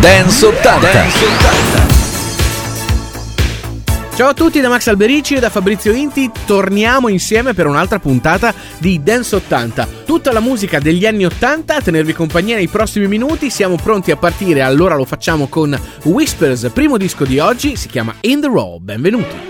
Dance 80. Dance 80. Ciao a tutti da Max Alberici e da Fabrizio Inti, torniamo insieme per un'altra puntata di Dance 80. Tutta la musica degli anni 80 a tenervi compagnia nei prossimi minuti, siamo pronti a partire, allora lo facciamo con Whispers, primo disco di oggi, si chiama In The Raw, benvenuti.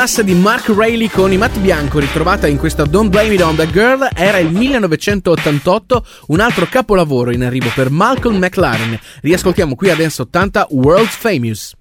classe di Mark Rayleigh con i Matt Bianco ritrovata in questa Don't Blame It on the Girl era il 1988, un altro capolavoro in arrivo per Malcolm McLaren. Riascoltiamo qui a Dance 80 World Famous.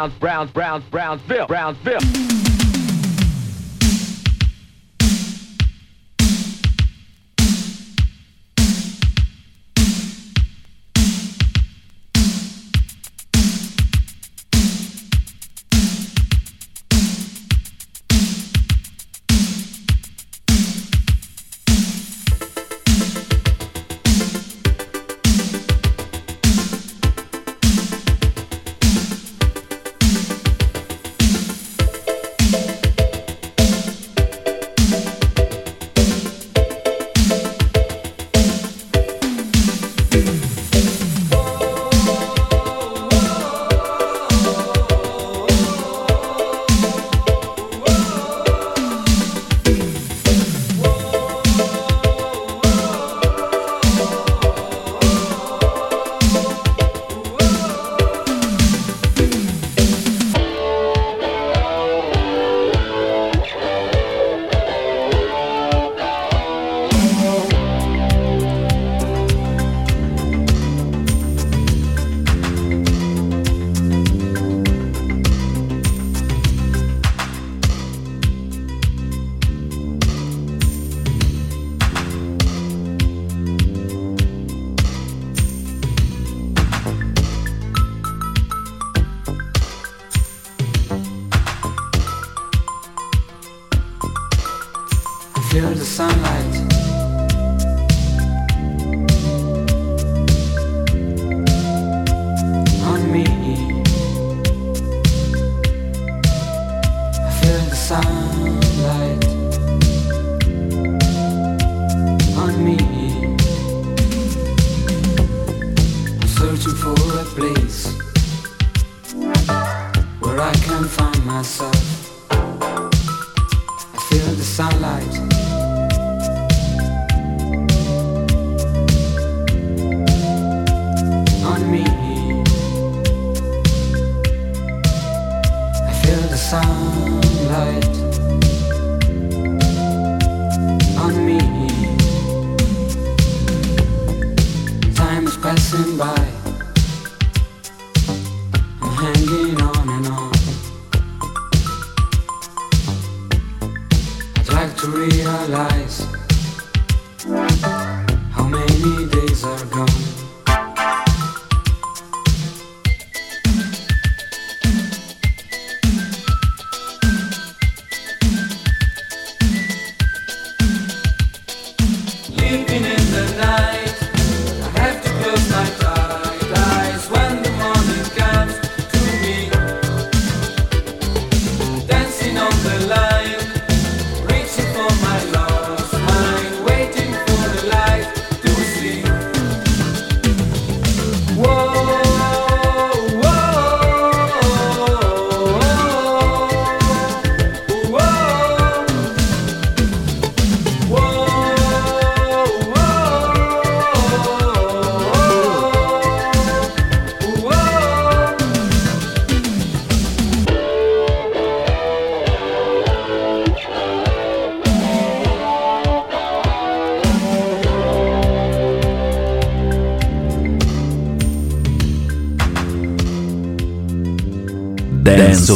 Brown, Brown, Brown,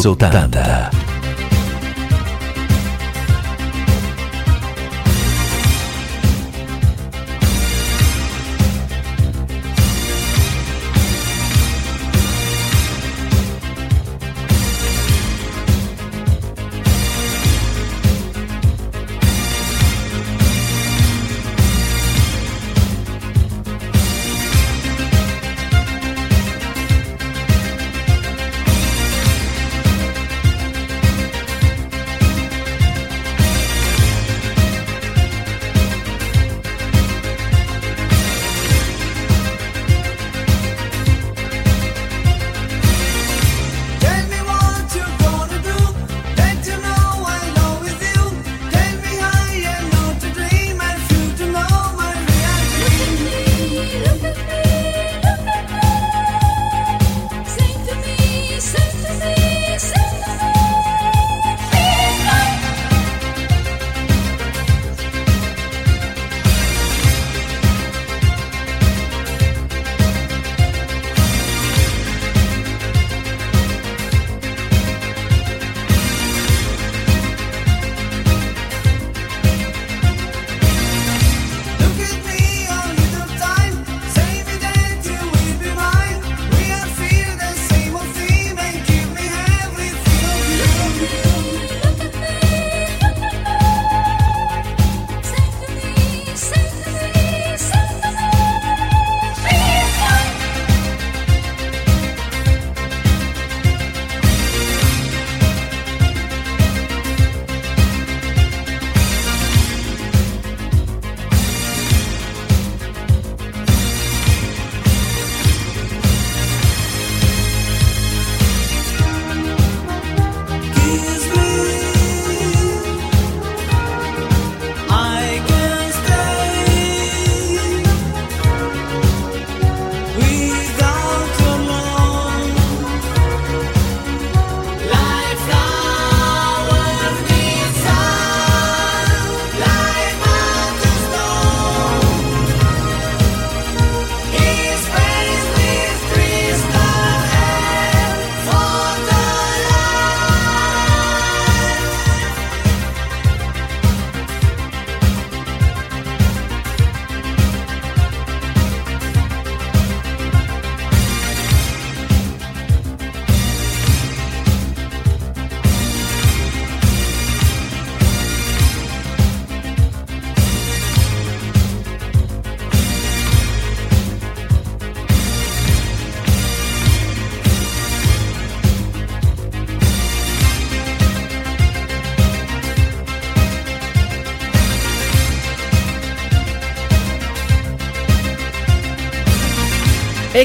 Dance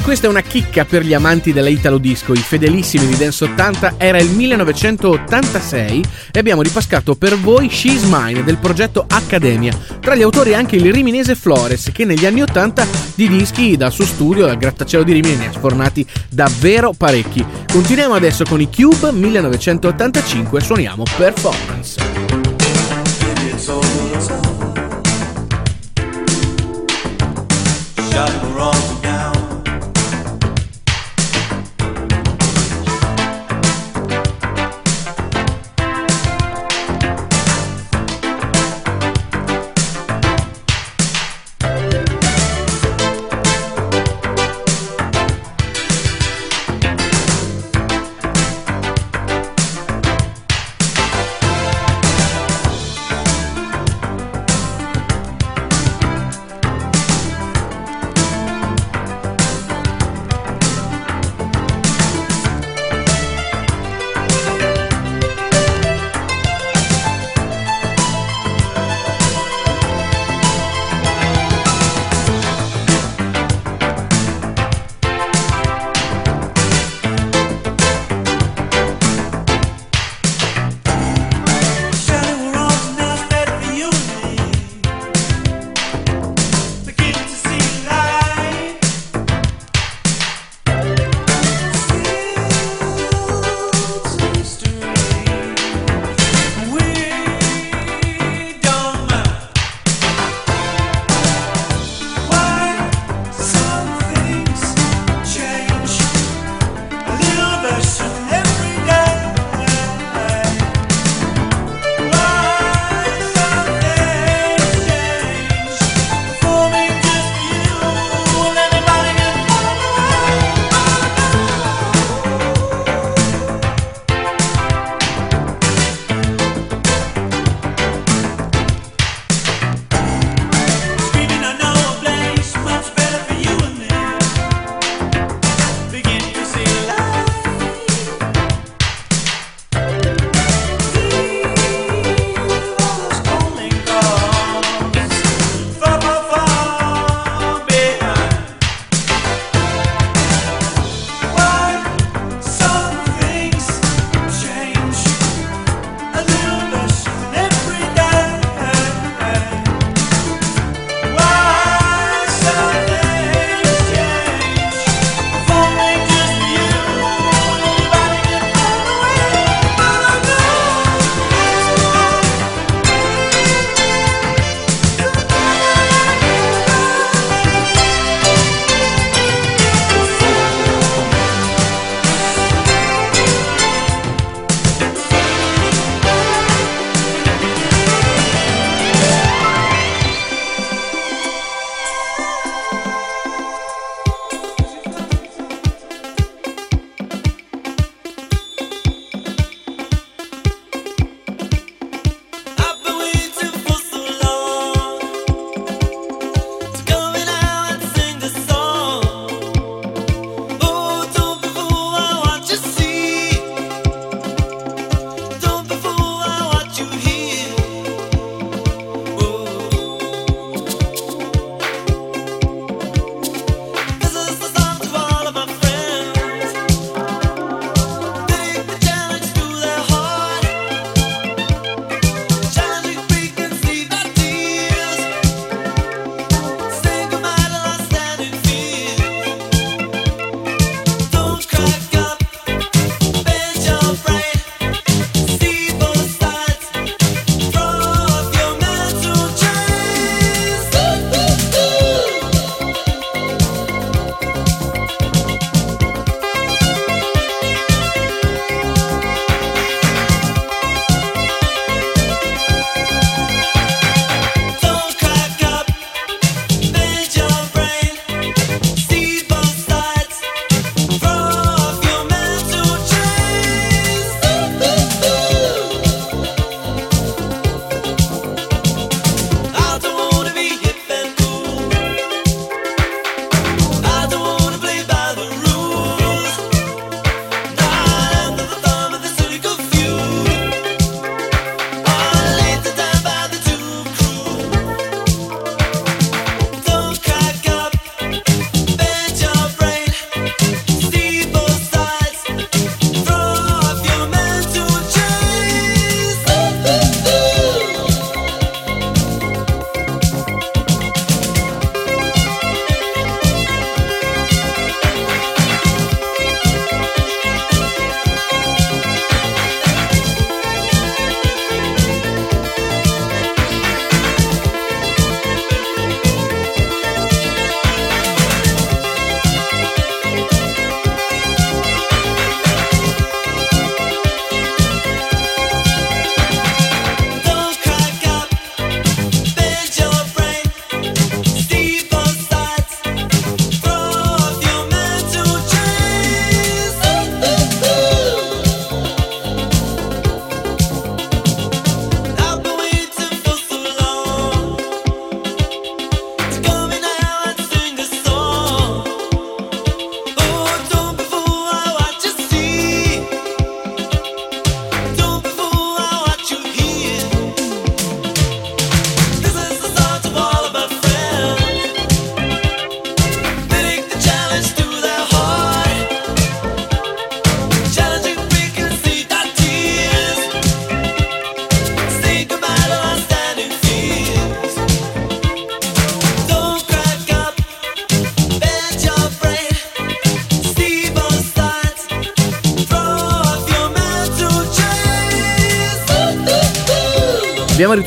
questa è una chicca per gli amanti della Italo Disco, i fedelissimi di Dance 80. Era il 1986 e abbiamo ripascato per voi She's Mine del progetto Accademia. Tra gli autori anche il riminese Flores, che negli anni 80 di dischi dal suo studio, dal grattacielo di Rimini, ne ha sfornati davvero parecchi. Continuiamo adesso con i Cube 1985, suoniamo Performance. Shot wrong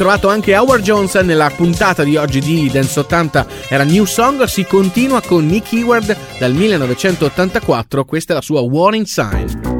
ritrovato anche Howard Jones nella puntata di oggi di Dance 80, era New Song, si continua con Nick Eward dal 1984, questa è la sua Warning Sign.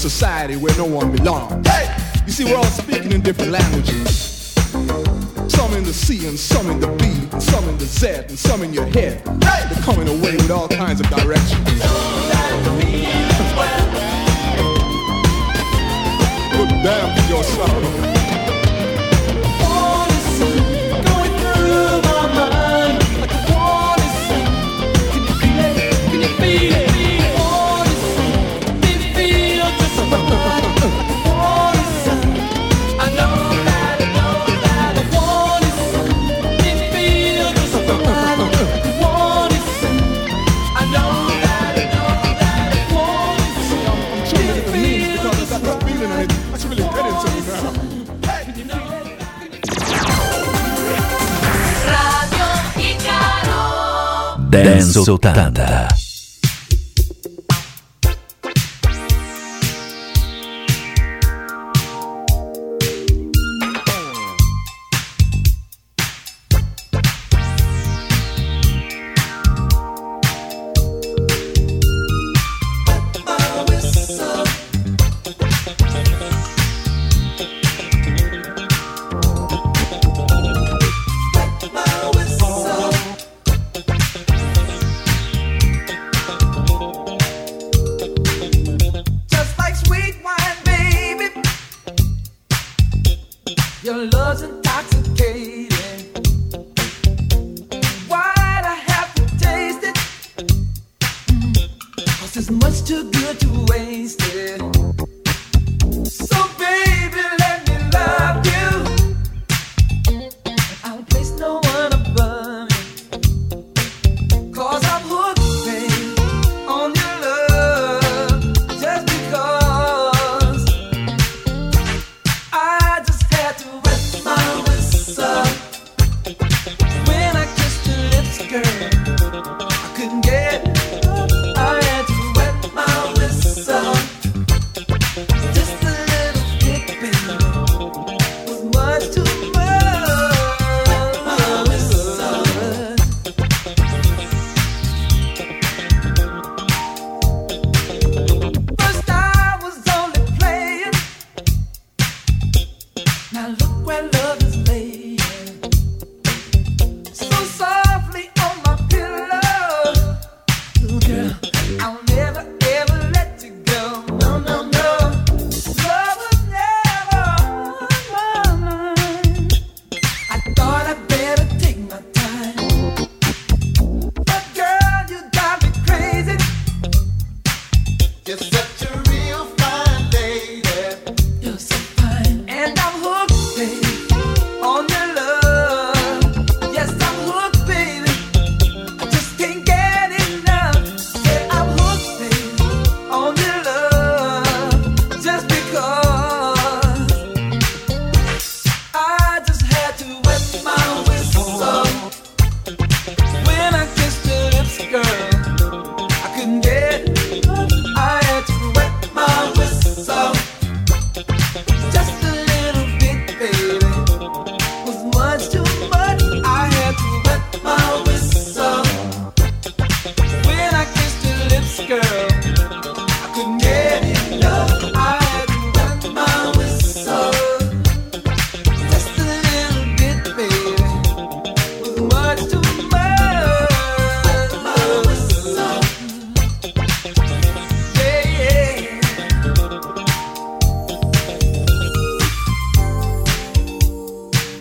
Society where no one belongs. Hey! You see, we're all speaking in different languages. Some in the C and some in the B, and some in the Z and some in your head. Hey! They're coming away with all kinds of directions. Good damn to your Dance 80.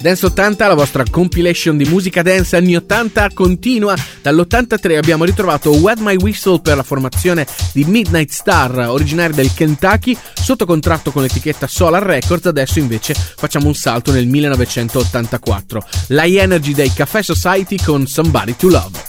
Dance 80, la vostra compilation di musica dance anni 80 continua. Dall'83 abbiamo ritrovato Wet My Whistle per la formazione di Midnight Star, originaria del Kentucky, sotto contratto con l'etichetta Solar Records. Adesso invece facciamo un salto nel 1984. La Energy dei Café Society con Somebody to Love.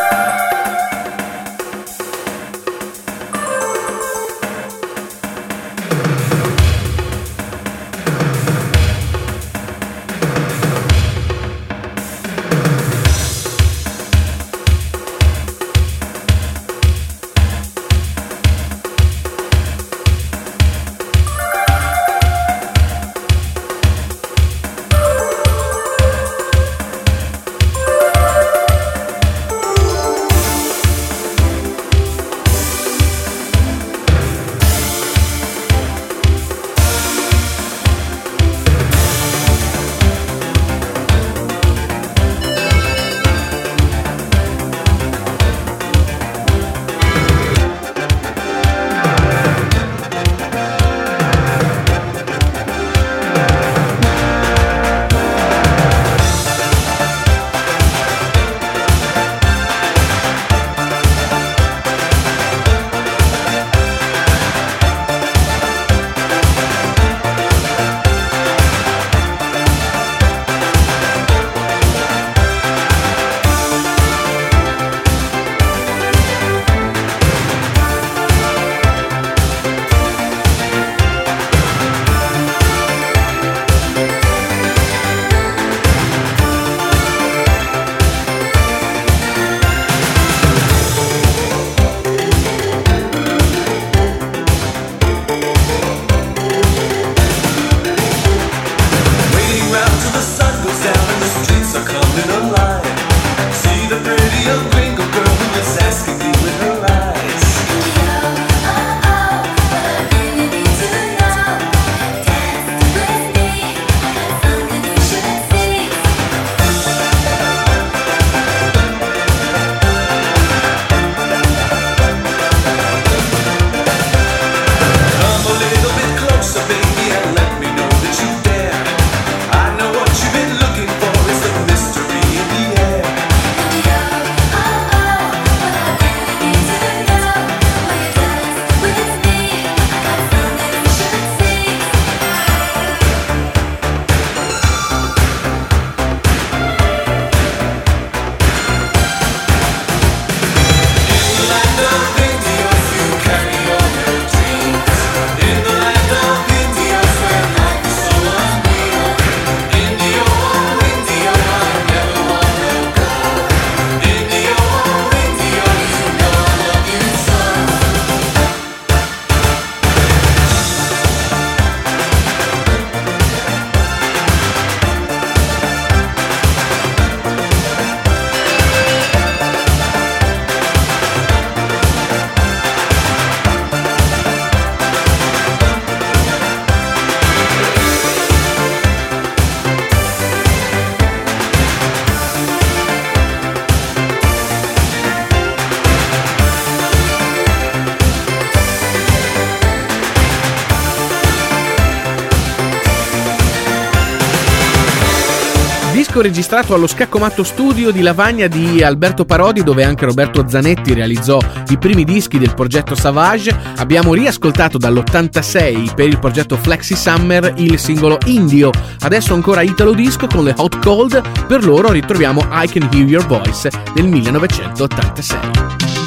Registrato allo Scaccomatto Studio di Lavagna di Alberto Parodi, dove anche Roberto Zanetti realizzò i primi dischi del progetto Savage. Abbiamo riascoltato dall'86 per il progetto Flexi Summer il singolo Indio. Adesso ancora Italo Disco con le Hot Cold. Per loro ritroviamo I Can Hear Your Voice del 1986.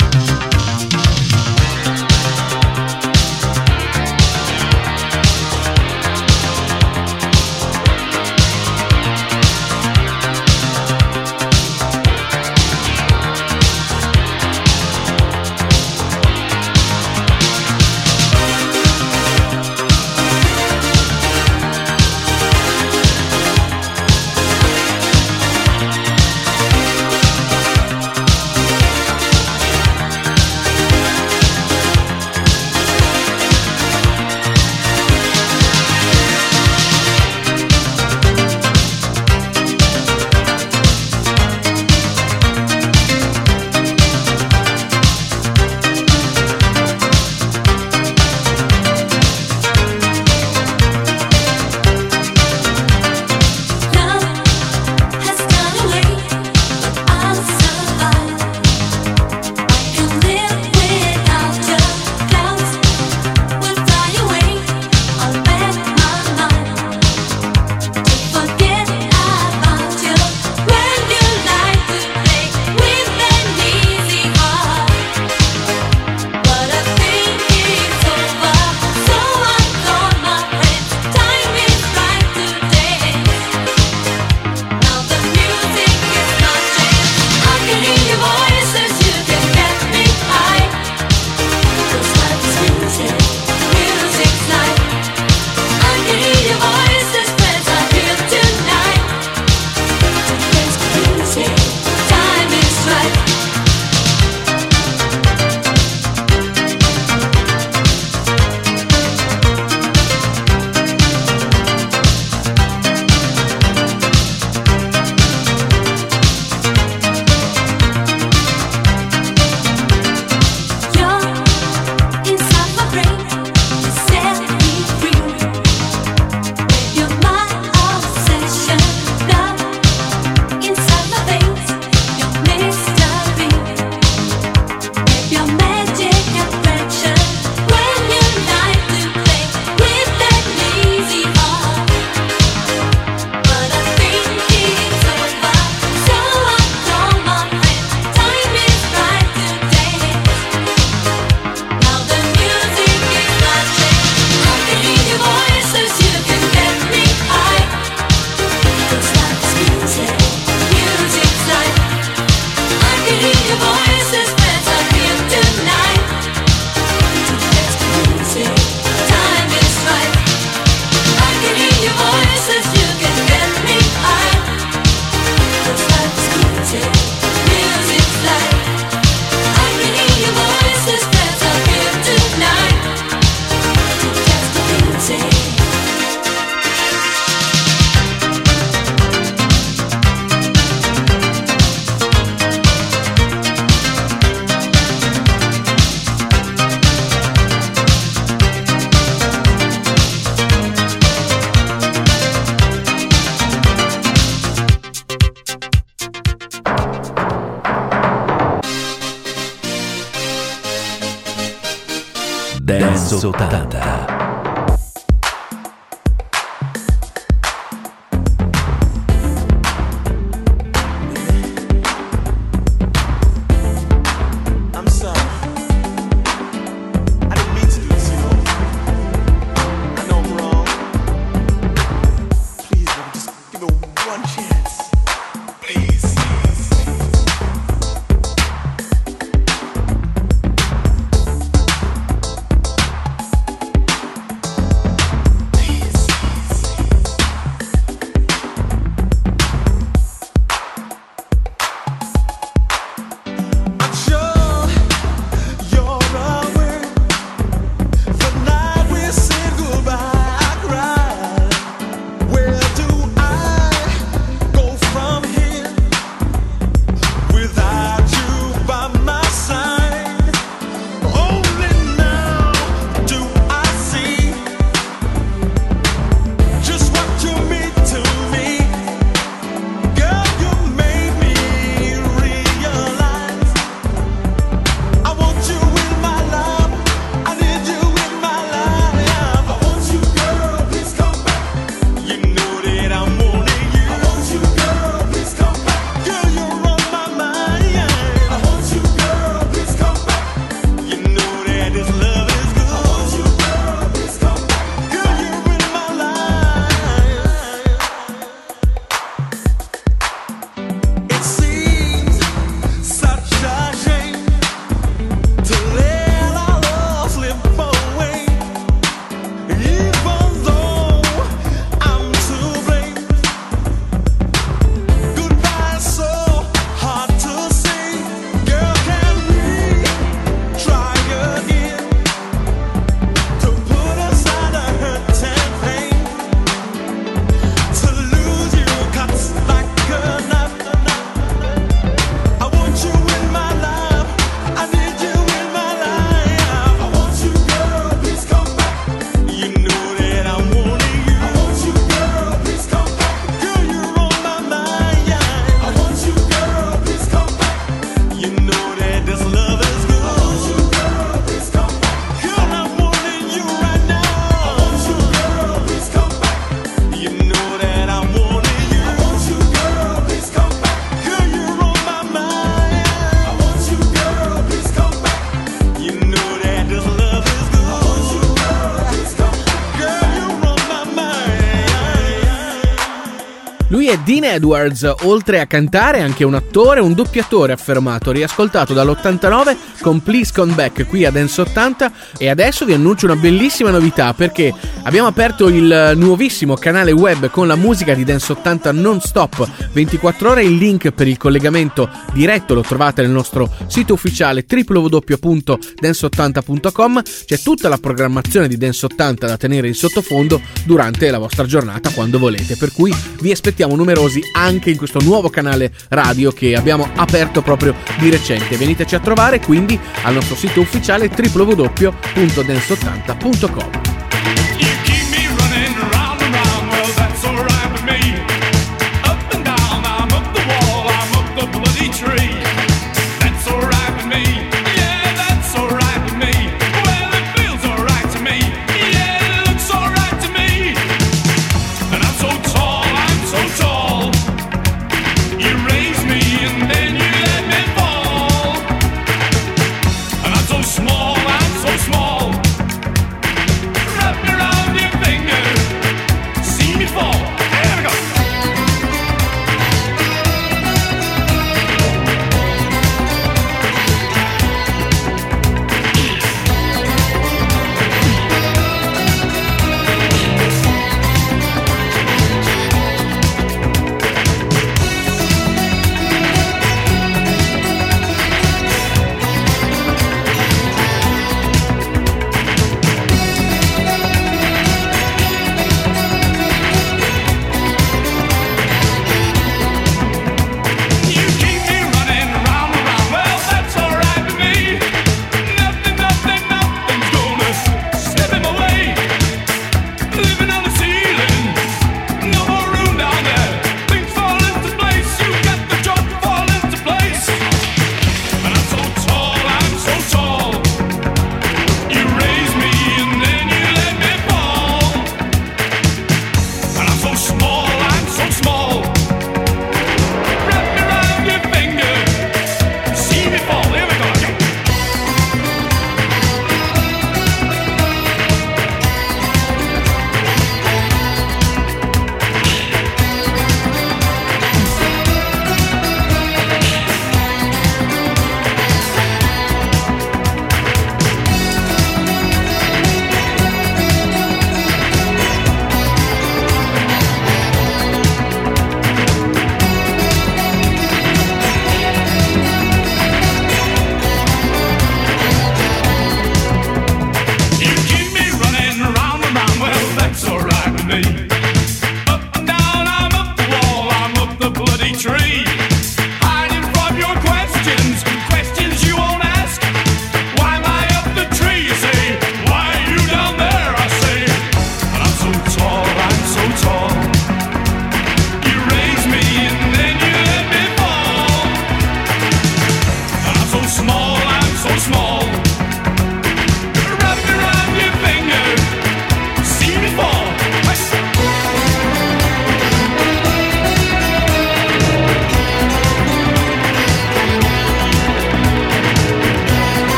Dance Dean Edwards, oltre a cantare anche un attore, un doppiatore affermato, riascoltato dall'89 con Please Come Back qui a Dance 80 e adesso vi annuncio una bellissima novità perché abbiamo aperto il nuovissimo canale web con la musica di Dance 80 non stop 24 ore, il link per il collegamento diretto lo trovate nel nostro sito ufficiale www.dance80.com, c'è tutta la programmazione di Dance 80 da tenere in sottofondo durante la vostra giornata quando volete, per cui vi aspettiamo numerosi anche in questo nuovo canale radio che abbiamo aperto proprio di recente. Veniteci a trovare quindi al nostro sito ufficiale www.dance80.com.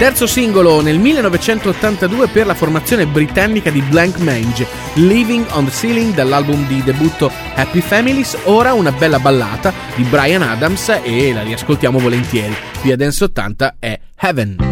Terzo singolo nel 1982 per la formazione britannica di Blank Mange, Living on the Ceiling dall'album di debutto Happy Families, ora una bella ballata di Brian Adams e la riascoltiamo volentieri. Via Dance 80 è Heaven.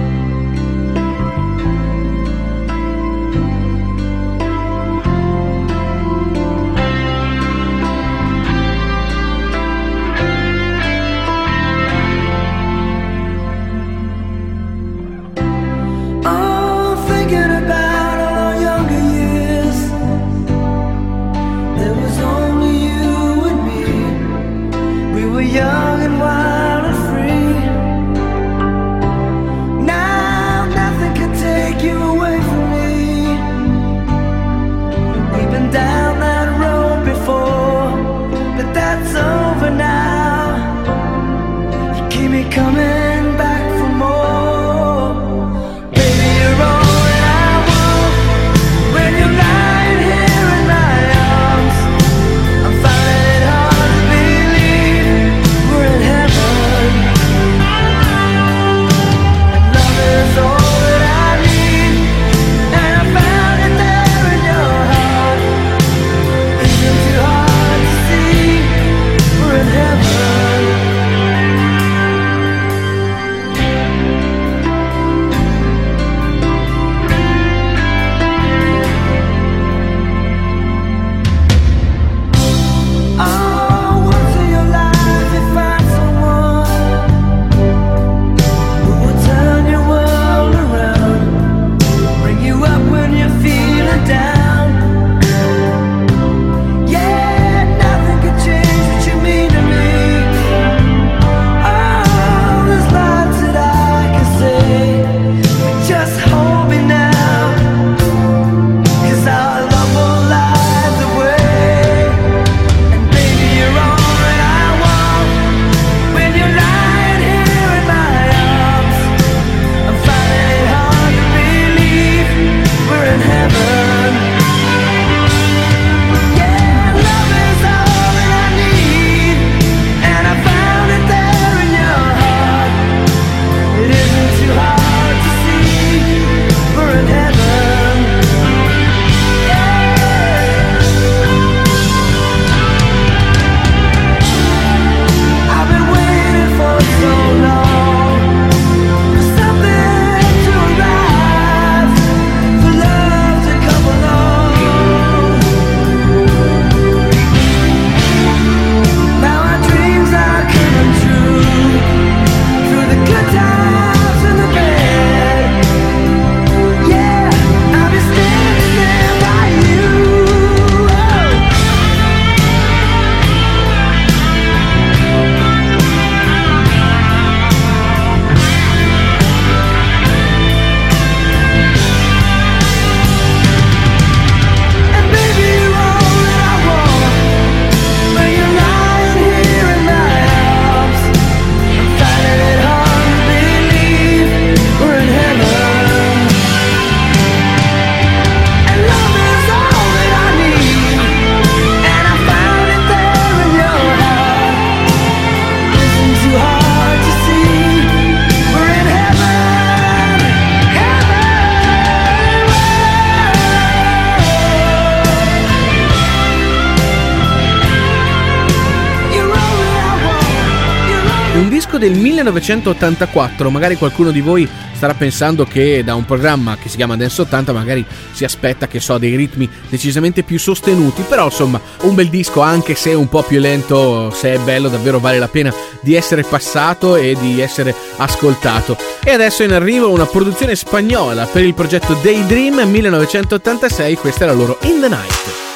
1984, magari qualcuno di voi starà pensando che da un programma che si chiama Dance 80 magari si aspetta che so dei ritmi decisamente più sostenuti, però insomma un bel disco anche se un po' più lento, se è bello davvero vale la pena di essere passato e di essere ascoltato. E adesso in arrivo una produzione spagnola per il progetto Daydream 1986, questa è la loro In the Night.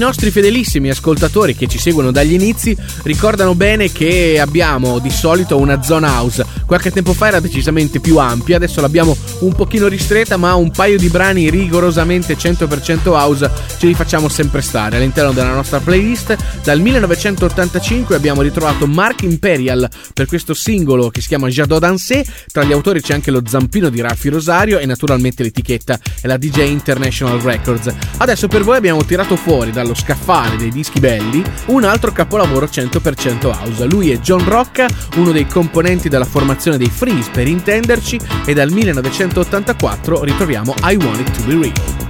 Nostri fedelissimi ascoltatori che ci seguono dagli inizi ricordano bene che abbiamo di solito una zona house. Qualche tempo fa era decisamente più ampia, adesso l'abbiamo un pochino ristretta, ma un paio di brani rigorosamente 100% house ce li facciamo sempre stare all'interno della nostra playlist. Dal 1985 abbiamo ritrovato Mark Imperial per questo singolo che si chiama Jadot Dansé. Tra gli autori c'è anche lo zampino di Raffi Rosario e naturalmente l'etichetta è la DJ International Records. Adesso per voi abbiamo tirato fuori dallo scaffale dei dischi belli un altro capolavoro 100% house. Lui è John Rocca, uno dei componenti della formazione dei Freeze per intenderci e dal 1984 ritroviamo I Want It To Be Real.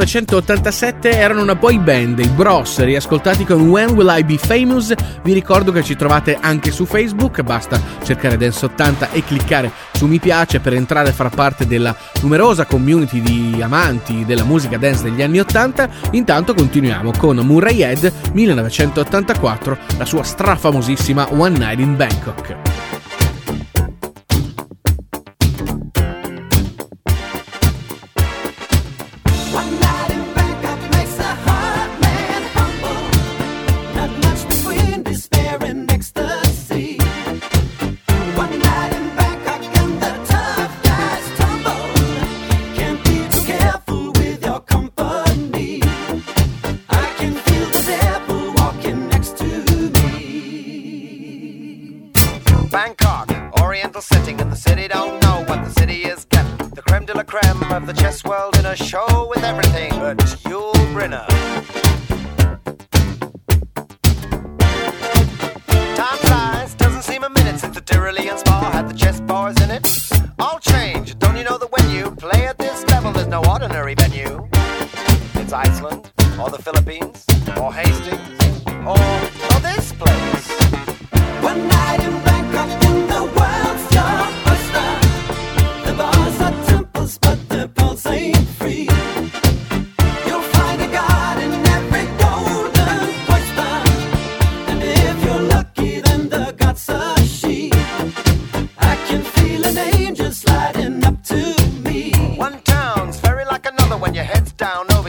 1987 erano una boy band, i Bros, riascoltati con When Will I Be Famous. Vi ricordo che ci trovate anche su Facebook, basta cercare Dance 80 e cliccare su mi piace per entrare a far parte della numerosa community di amanti della musica dance degli anni 80. Intanto continuiamo con Murray Head 1984, la sua strafamosissima One Night in Bangkok.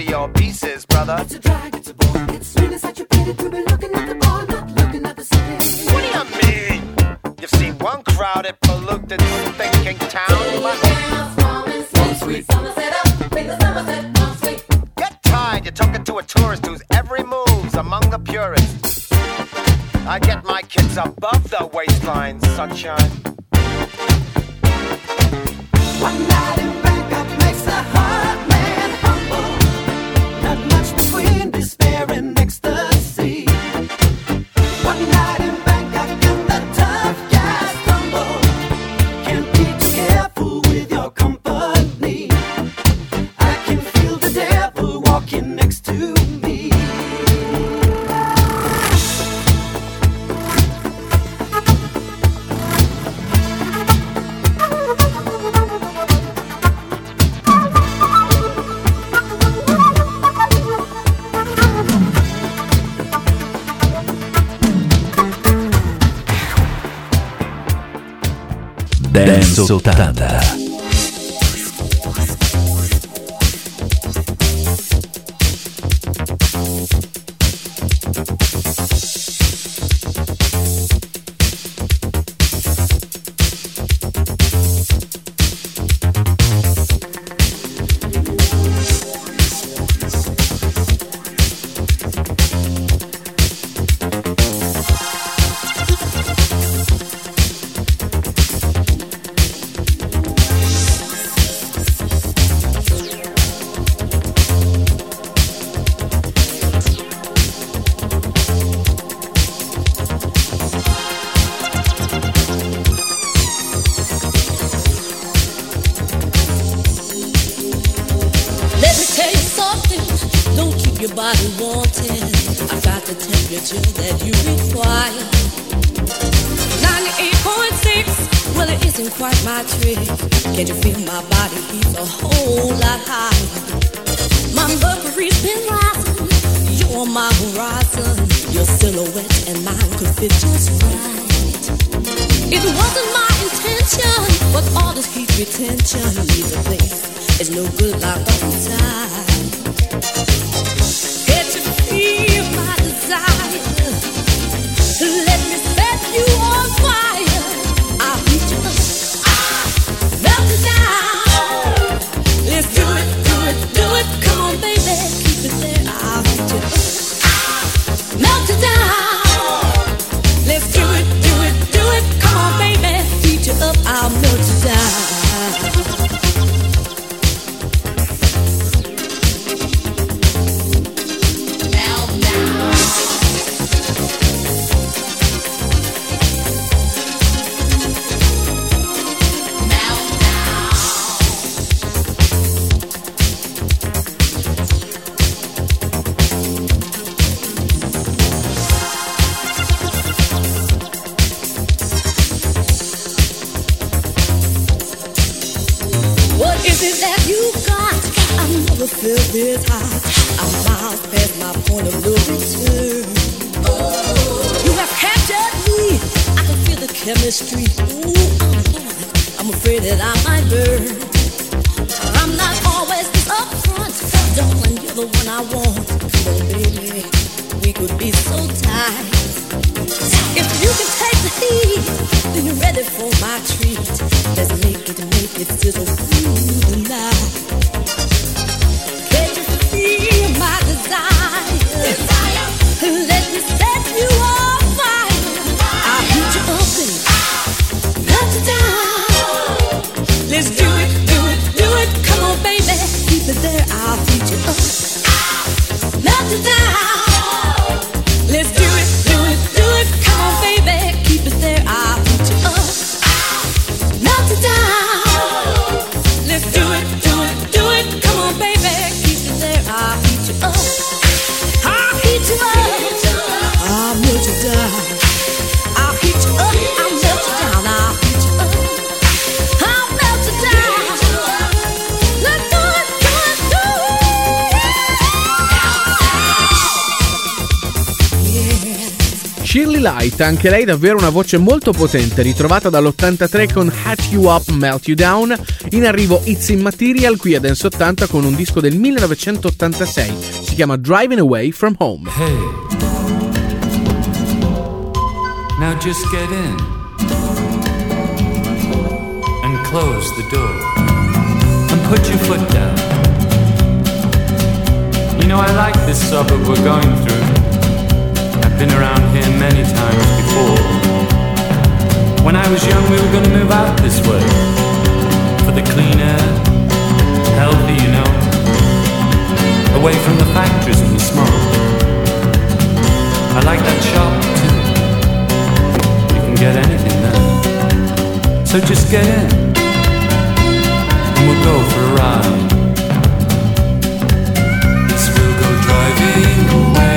for your pieces, brother. It's a drag, it's a bore. It's really saturated to be looking at the ball, not looking at the city. What do you mean? You've seen one crowded, polluted, thinking town. Get tired, you're talking to a tourist whose every move's among the purists. I get my kids above the waistline, sunshine. One night in 80. Light, anche lei davvero una voce molto potente, ritrovata dall'83 con Hatch You Up, Melt You Down, in arrivo It's in Material qui a Dance 80 con un disco del 1986, si chiama Driving Away From Home. Hey, now just get in and close the door and put your foot down. You know, I like this suburb we're going through. I've been around many times before. When I was young, we were gonna move out this way for the clean air, healthy, you know, away from the factories and the smoke. I like that shop too. You can get anything there. So just get in and we'll go for a ride. Yes, we'll go driving away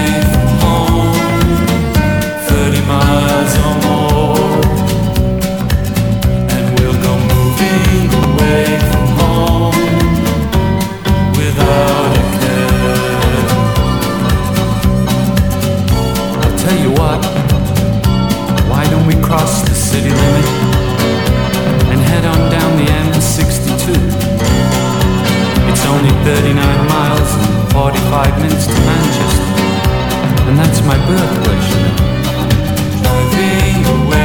45 minutes to Manchester, and that's my birthplace, you know. Driving away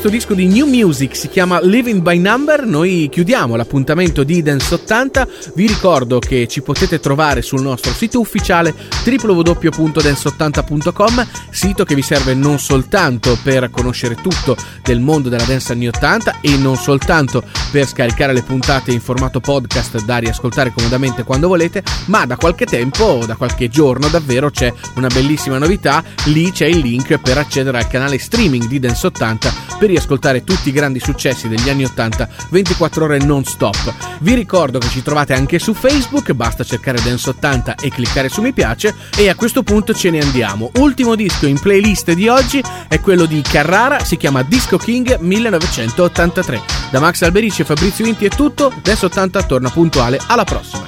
questo disco di New Music si chiama Living by Number noi chiudiamo l'appuntamento di Dance 80. Vi ricordo che ci potete trovare sul nostro sito ufficiale www.dance80.com, sito che vi serve non soltanto per conoscere tutto del mondo della dance anni 80 e non soltanto per scaricare le puntate in formato podcast da riascoltare comodamente quando volete, ma da qualche tempo, da qualche giorno davvero c'è una bellissima novità, lì c'è il link per accedere al canale streaming di Dance 80 per riascoltare tutti i grandi successi degli anni 80 24 ore non stop. Vi ricordo che ci trovate anche su Facebook, basta cercare Dance 80 e cliccare su mi piace e a questo punto ce ne andiamo. Ultimo disco in playlist di oggi è quello di Carrara, si chiama Disco King 1983. Da Max Alberici e Fabrizio Inti è tutto, Dance 80 torna puntuale, alla prossima.